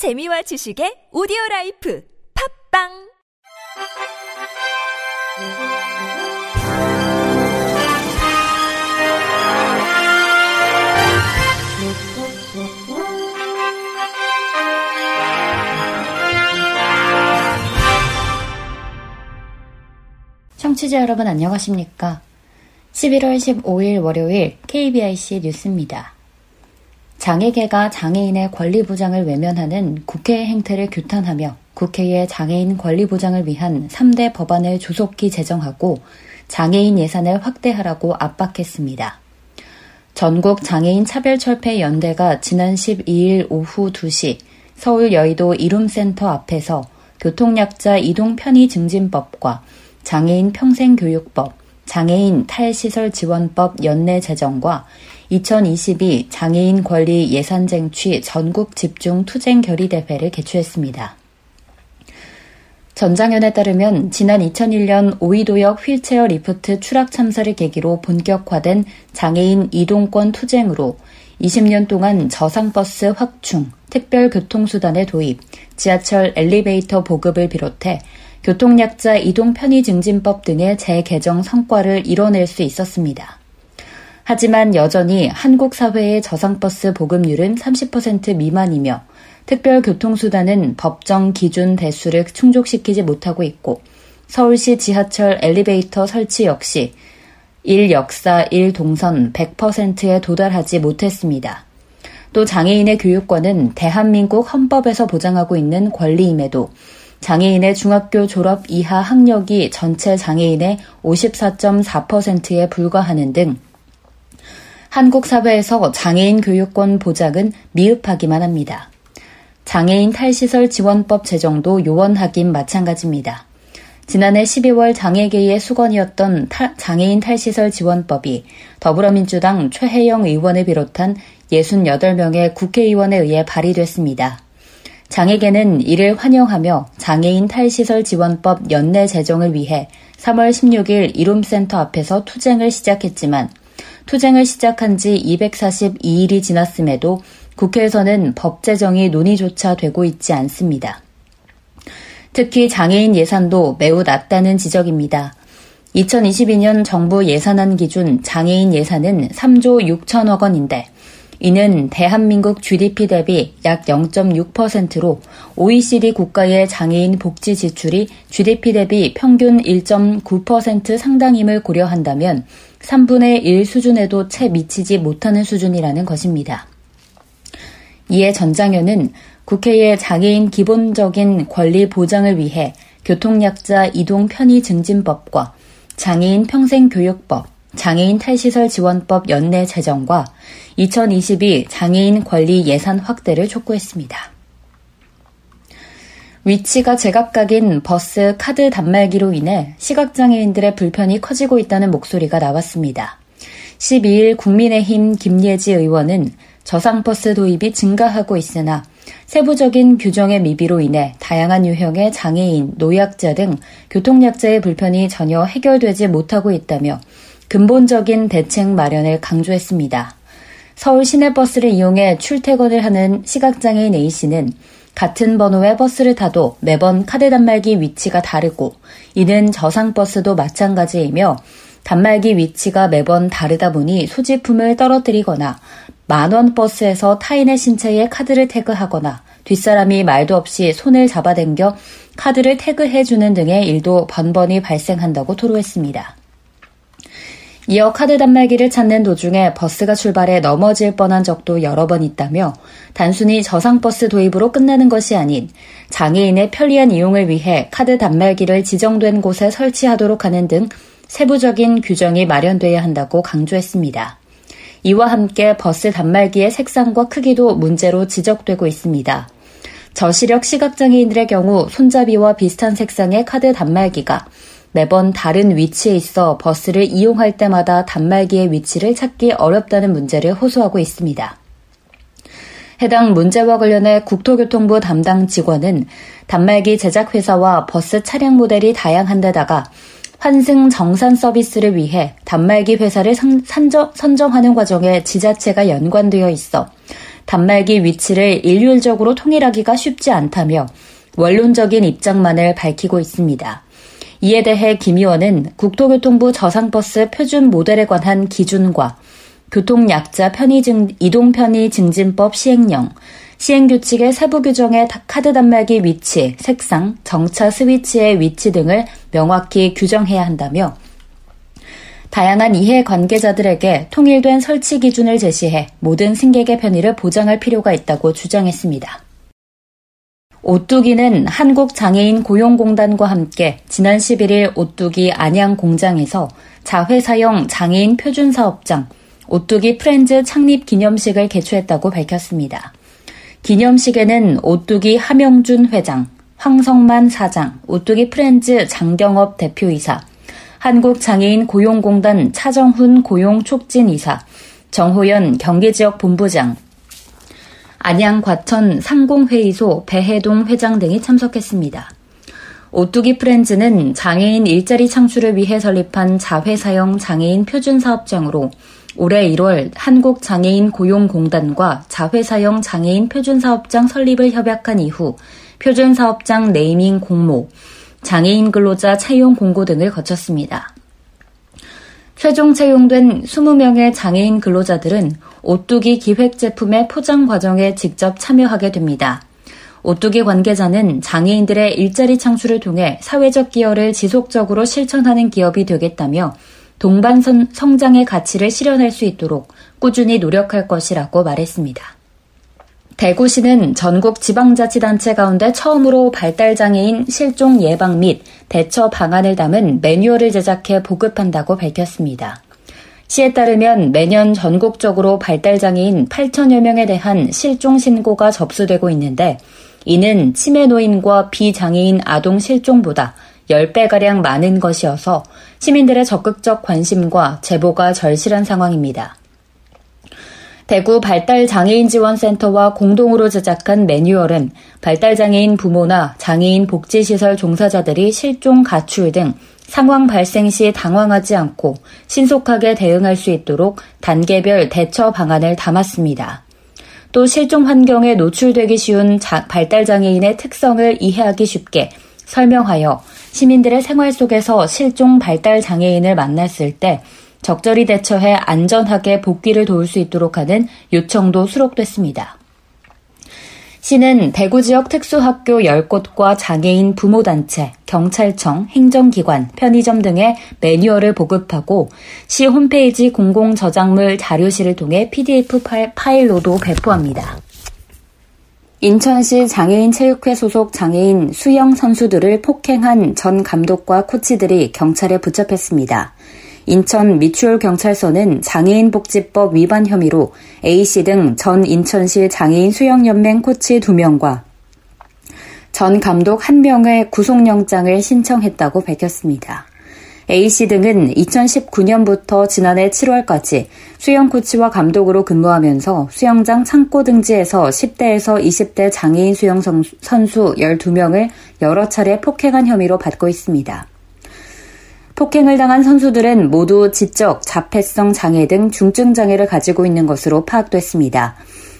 재미와 지식의 오디오 라이프 팝빵 청취자 여러분 안녕하십니까? 11월 15일 월요일 KBIC 뉴스입니다. 장애계가 장애인의 권리 보장을 외면하는 국회의 행태를 규탄하며 국회의 장애인 권리 보장을 위한 3대 법안을 조속히 제정하고 장애인 예산을 확대하라고 압박했습니다. 전국 장애인 차별철폐 연대가 지난 12일 오후 2시 서울 여의도 이룸센터 앞에서 교통약자 이동 편의 증진법과 장애인 평생교육법, 장애인 탈시설 지원법 연내 제정과 2022 장애인 권리 예산 쟁취 전국 집중 투쟁 결의 대회를 개최했습니다. 전장연에 따르면 지난 2001년 오이도역 휠체어 리프트 추락 참사를 계기로 본격화된 장애인 이동권 투쟁으로 20년 동안 저상버스 확충, 특별교통수단의 도입, 지하철 엘리베이터 보급을 비롯해 교통약자 이동 편의 증진법 등의 제개정 성과를 이뤄낼 수 있었습니다. 하지만 여전히 한국 사회의 저상버스 보급률은 30% 미만이며 특별교통수단은 법정 기준 대수를 충족시키지 못하고 있고 서울시 지하철 엘리베이터 설치 역시 1역사 1동선 100%에 도달하지 못했습니다. 또 장애인의 교육권은 대한민국 헌법에서 보장하고 있는 권리임에도 장애인의 중학교 졸업 이하 학력이 전체 장애인의 54.4%에 불과하는 등 한국 사회에서 장애인 교육권 보장은 미흡하기만 합니다. 장애인 탈시설 지원법 제정도 요원하긴 마찬가지입니다. 지난해 12월 장애계의 수건이었던 타, 장애인 탈시설 지원법이 더불어민주당 최혜영 의원을 비롯한 68명의 국회의원에 의해 발의됐습니다. 장애계는 이를 환영하며 장애인 탈시설 지원법 연내 제정을 위해 3월 16일 이룸센터 앞에서 투쟁을 시작했지만 투쟁을 시작한 지 242일이 지났음에도 국회에서는 법 제정이 논의조차 되고 있지 않습니다. 특히 장애인 예산도 매우 낮다는 지적입니다. 2022년 정부 예산안 기준 장애인 예산은 3조 6천억 원인데 이는 대한민국 GDP 대비 약 0.6%로 OECD 국가의 장애인 복지 지출이 GDP 대비 평균 1.9% 상당임을 고려한다면 3분의 1 수준에도 채 미치지 못하는 수준이라는 것입니다. 이에 전장현은 국회의 장애인 기본적인 권리 보장을 위해 교통약자 이동 편의 증진법과 장애인 평생교육법, 장애인 탈시설 지원법 연내 제정과 2022 장애인 권리 예산 확대를 촉구했습니다. 위치가 제각각인 버스 카드 단말기로 인해 시각장애인들의 불편이 커지고 있다는 목소리가 나왔습니다. 12일 국민의힘 김예지 의원은 저상버스 도입이 증가하고 있으나 세부적인 규정의 미비로 인해 다양한 유형의 장애인, 노약자 등 교통약자의 불편이 전혀 해결되지 못하고 있다며 근본적인 대책 마련을 강조했습니다. 서울 시내버스를 이용해 출퇴근을 하는 시각장애인 A씨는 같은 번호의 버스를 타도 매번 카드 단말기 위치가 다르고 이는 저상버스도 마찬가지이며 단말기 위치가 매번 다르다 보니 소지품을 떨어뜨리거나 만원 버스에서 타인의 신체에 카드를 태그하거나 뒷사람이 말도 없이 손을 잡아당겨 카드를 태그해주는 등의 일도 번번이 발생한다고 토로했습니다. 이어 카드 단말기를 찾는 도중에 버스가 출발해 넘어질 뻔한 적도 여러 번 있다며 단순히 저상버스 도입으로 끝나는 것이 아닌 장애인의 편리한 이용을 위해 카드 단말기를 지정된 곳에 설치하도록 하는 등 세부적인 규정이 마련돼야 한다고 강조했습니다. 이와 함께 버스 단말기의 색상과 크기도 문제로 지적되고 있습니다. 저시력 시각장애인들의 경우 손잡이와 비슷한 색상의 카드 단말기가 매번 다른 위치에 있어 버스를 이용할 때마다 단말기의 위치를 찾기 어렵다는 문제를 호소하고 있습니다. 해당 문제와 관련해 국토교통부 담당 직원은 단말기 제작 회사와 버스 차량 모델이 다양한 데다가 환승 정산 서비스를 위해 단말기 회사를 산정, 선정하는 과정에 지자체가 연관되어 있어 단말기 위치를 일률적으로 통일하기가 쉽지 않다며 원론적인 입장만을 밝히고 있습니다. 이에 대해 김 의원은 국토교통부 저상버스 표준 모델에 관한 기준과 교통약자 편의 증, 이동 편의 증진법 시행령, 시행규칙의 세부 규정의 카드 단말기 위치, 색상, 정차 스위치의 위치 등을 명확히 규정해야 한다며 다양한 이해 관계자들에게 통일된 설치 기준을 제시해 모든 승객의 편의를 보장할 필요가 있다고 주장했습니다. 오뚜기는 한국장애인 고용공단과 함께 지난 11일 오뚜기 안양 공장에서 자회사용 장애인 표준사업장 오뚜기 프렌즈 창립 기념식을 개최했다고 밝혔습니다. 기념식에는 오뚜기 하명준 회장, 황성만 사장, 오뚜기 프렌즈 장경업 대표이사, 한국장애인 고용공단 차정훈 고용촉진이사, 정호연 경기지역 본부장, 안양 과천 상공회의소 배해동 회장 등이 참석했습니다. 오뚜기 프렌즈는 장애인 일자리 창출을 위해 설립한 자회사형 장애인 표준사업장으로 올해 1월 한국장애인 고용공단과 자회사형 장애인 표준사업장 설립을 협약한 이후 표준사업장 네이밍 공모, 장애인 근로자 채용 공고 등을 거쳤습니다. 최종 채용된 20명의 장애인 근로자들은 오뚜기 기획 제품의 포장 과정에 직접 참여하게 됩니다. 오뚜기 관계자는 장애인들의 일자리 창출을 통해 사회적 기여를 지속적으로 실천하는 기업이 되겠다며 동반 성장의 가치를 실현할 수 있도록 꾸준히 노력할 것이라고 말했습니다. 대구시는 전국 지방자치단체 가운데 처음으로 발달장애인 실종 예방 및 대처 방안을 담은 매뉴얼을 제작해 보급한다고 밝혔습니다. 시에 따르면 매년 전국적으로 발달장애인 8천여 명에 대한 실종 신고가 접수되고 있는데 이는 치매 노인과 비장애인 아동 실종보다 10배가량 많은 것이어서 시민들의 적극적 관심과 제보가 절실한 상황입니다. 대구 발달장애인 지원센터와 공동으로 제작한 매뉴얼은 발달장애인 부모나 장애인 복지시설 종사자들이 실종 가출 등 상황 발생 시 당황하지 않고 신속하게 대응할 수 있도록 단계별 대처 방안을 담았습니다. 또 실종 환경에 노출되기 쉬운 발달장애인의 특성을 이해하기 쉽게 설명하여 시민들의 생활 속에서 실종 발달장애인을 만났을 때 적절히 대처해 안전하게 복귀를 도울 수 있도록 하는 요청도 수록됐습니다. 시는 대구 지역 특수학교 10곳과 장애인 부모단체, 경찰청, 행정기관, 편의점 등의 매뉴얼을 보급하고 시 홈페이지 공공 저작물 자료실을 통해 PDF 파일로도 배포합니다. 인천시 장애인 체육회 소속 장애인 수영 선수들을 폭행한 전 감독과 코치들이 경찰에 붙잡혔습니다. 인천 미추홀 경찰서는 장애인 복지법 위반 혐의로 A씨 등 전 인천시 장애인 수영연맹 코치 2명과 전 감독 1명의 구속영장을 신청했다고 밝혔습니다. A씨 등은 2019년부터 지난해 7월까지 수영 코치와 감독으로 근무하면서 수영장 창고 등지에서 10대에서 20대 장애인 수영 선수 12명을 여러 차례 폭행한 혐의로 받고 있습니다. 폭행을 당한 선수들은 모두 지적, 자폐성 장애 등 중증 장애를 가지고 있는 것으로 파악됐습니다.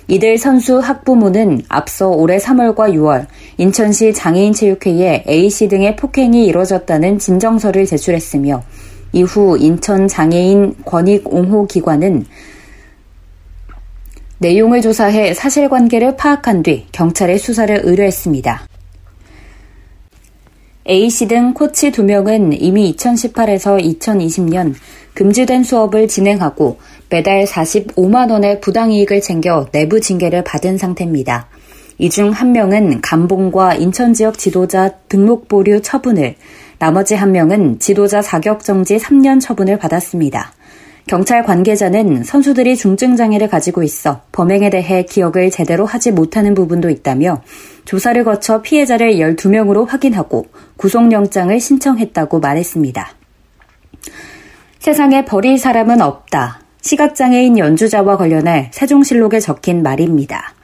이들 선수 학부모는 앞서 올해 3월과 6월 인천시 장애인체육회에 A씨 등의 폭행이 이뤄졌다는 진정서를 제출했으며 이후 인천 장애인 권익 옹호 기관은 내용을 조사해 사실관계를 파악한 뒤 경찰에 수사를 의뢰했습니다. A씨 등 코치 2명은 이미 2018에서 2020년 금지된 수업을 진행하고 매달 45만 원의 부당이익을 챙겨 내부 징계를 받은 상태입니다. 이 중 한 명은 감봉과 인천 지역 지도자 등록 보류 처분을, 나머지 한 명은 지도자 자격 정지 3년 처분을 받았습니다. 경찰 관계자는 선수들이 중증 장애를 가지고 있어 범행에 대해 기억을 제대로 하지 못하는 부분도 있다며 조사를 거쳐 피해자를 12명으로 확인하고 구속영장을 신청했다고 말했습니다. 세상에 버릴 사람은 없다. 시각장애인 연주자와 관련해 세종실록에 적힌 말입니다.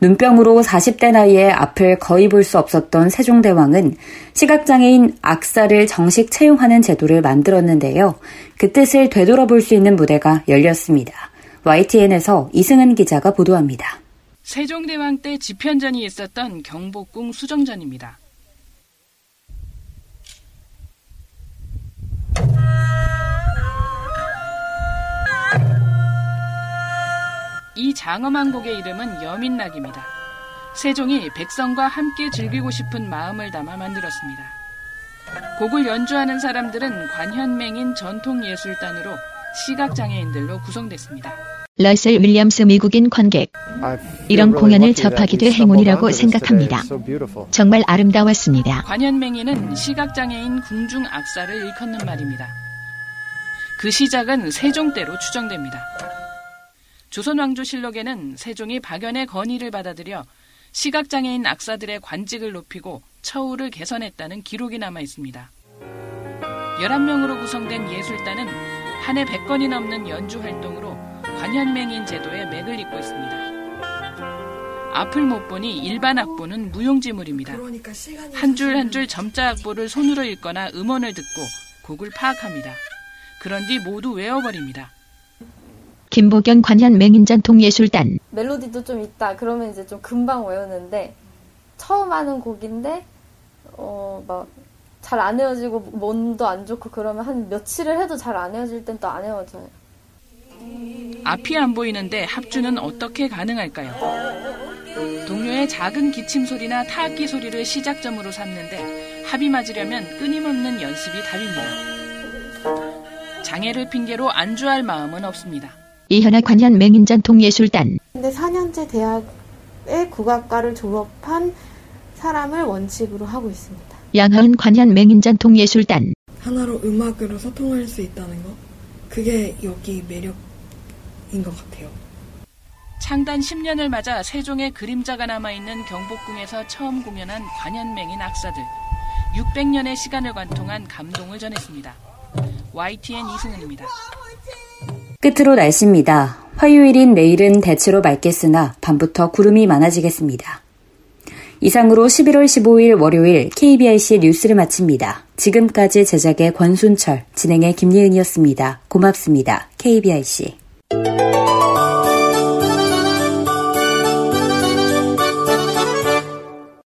눈병으로 40대 나이에 앞을 거의 볼 수 없었던 세종대왕은 시각장애인 악사를 정식 채용하는 제도를 만들었는데요. 그 뜻을 되돌아볼 수 있는 무대가 열렸습니다. YTN에서 이승은 기자가 보도합니다. 세종대왕 때 집현전이 있었던 경복궁 수정전입니다. 이 장엄한 곡의 이름은 여민락입니다. 세종이 백성과 함께 즐기고 싶은 마음을 담아 만들었습니다. 곡을 연주하는 사람들은 관현맹인 전통예술단으로 시각장애인들로 구성됐습니다. 러셀 윌리엄스 미국인 관객. 이런 공연을 접하게 될 행운이라고 생각합니다. 정말 아름다웠습니다. 관현맹이는 시각장애인 궁중 악사를 일컫는 말입니다. 그 시작은 세종 때로 추정됩니다. 조선왕조실록에는 세종이 박연의 건의를 받아들여 시각장애인 악사들의 관직을 높이고 처우를 개선했다는 기록이 남아 있습니다. 11명으로 구성된 예술단은 한 해 100건이 넘는 연주 활동으로 관현맹인 제도의 맥을 잇고 있습니다. 앞을 못 보니 일반 악보는 무용지물입니다. 한 줄 한 줄 점자 악보를 손으로 읽거나 음원을 듣고 곡을 파악합니다. 그런 뒤 모두 외워버립니다. 김보경 관현 맹인전통예술단 멜로디도 좀 있다. 그러면 이제 좀 금방 외우는데 처음 하는 곡인데 어 막 잘안 외워지고 몸도 안 좋고 그러면 한 며칠을 해도 잘안 외워질 땐 또안 외워져요. 앞이 안 보이는데 합주는 어떻게 가능할까요? 동료의 작은 기침 소리나 타악기 소리를 시작점으로 삼는데 합이 맞으려면 끊임없는 연습이 답입니다. 장애를 핑계로 안주할 마음은 없습니다. 이현아 관현 맹인전통예술단 근데 4년제 대학의 국악과를 졸업한 사람을 원칙으로 하고 있습니다. 양하은 관현 맹인전통예술단 하나로 음악으로 소통할 수 있다는 거 그게 여기 매력인 것 같아요. 창단 10년을 맞아 세종의 그림자가 남아있는 경복궁에서 처음 공연한 관현맹인 악사들 600년의 시간을 관통한 감동을 전했습니다. YTN 이승은입니다. 끝으로 날씨입니다. 화요일인 내일은 대체로 맑겠으나 밤부터 구름이 많아지겠습니다. 이상으로 11월 15일 월요일 KBRC 뉴스를 마칩니다. 지금까지 제작의 권순철, 진행의 김예은이었습니다. 고맙습니다. KBRC.